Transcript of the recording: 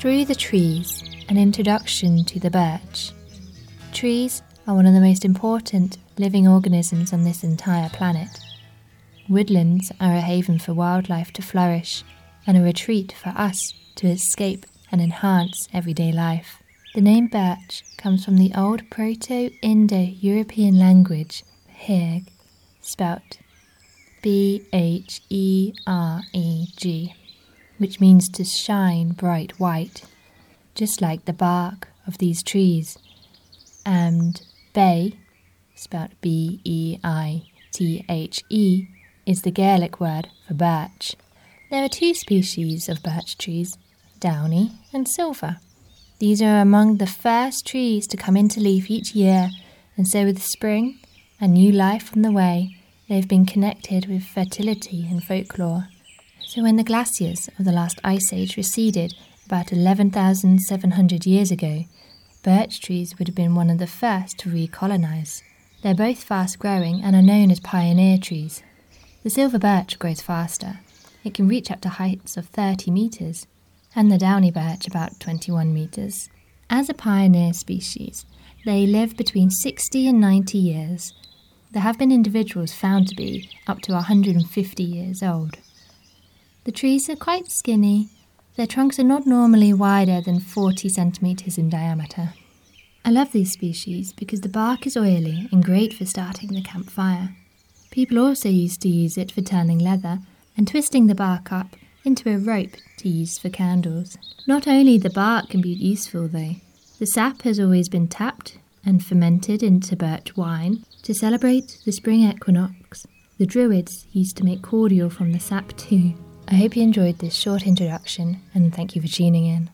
Through the Trees An Introduction to the Birch. Trees are one of the most important living organisms on this entire planet. Woodlands are a haven for wildlife to flourish and a retreat for us to escape and enhance everyday life. The name birch comes from the old Proto Indo European language Bhereg, spelt B H E R E G, which means to shine bright white, just like the bark of these trees. And bay, spelt B E I T H E, is the Gaelic word for birch. There are two species of birch trees, downy and silver. These are among the first trees to come into leaf each year, and so with spring and new life on the way, they have been connected with fertility and folklore. So when the glaciers of the last ice age receded about 11,700 years ago, birch trees would have been one of the first to recolonize. They're both fast growing and are known as pioneer trees. The silver birch grows faster. It can reach up to heights of 30 meters, and the downy birch about 21 meters. As a pioneer species, they live between 60 and 90 years. There have been individuals found to be up to 150 years old. The trees are quite skinny. Their trunks are not normally wider than 40 centimeters in diameter. I love these species because the bark is oily and great for starting the campfire. People also used to use it for turning leather and twisting the bark up into a rope to use for candles. Not only the bark can be useful though, the sap has always been tapped and fermented into birch wine to celebrate the spring equinox. The Druids used to make cordial from the sap too. I hope you enjoyed this short introduction and thank you for tuning in.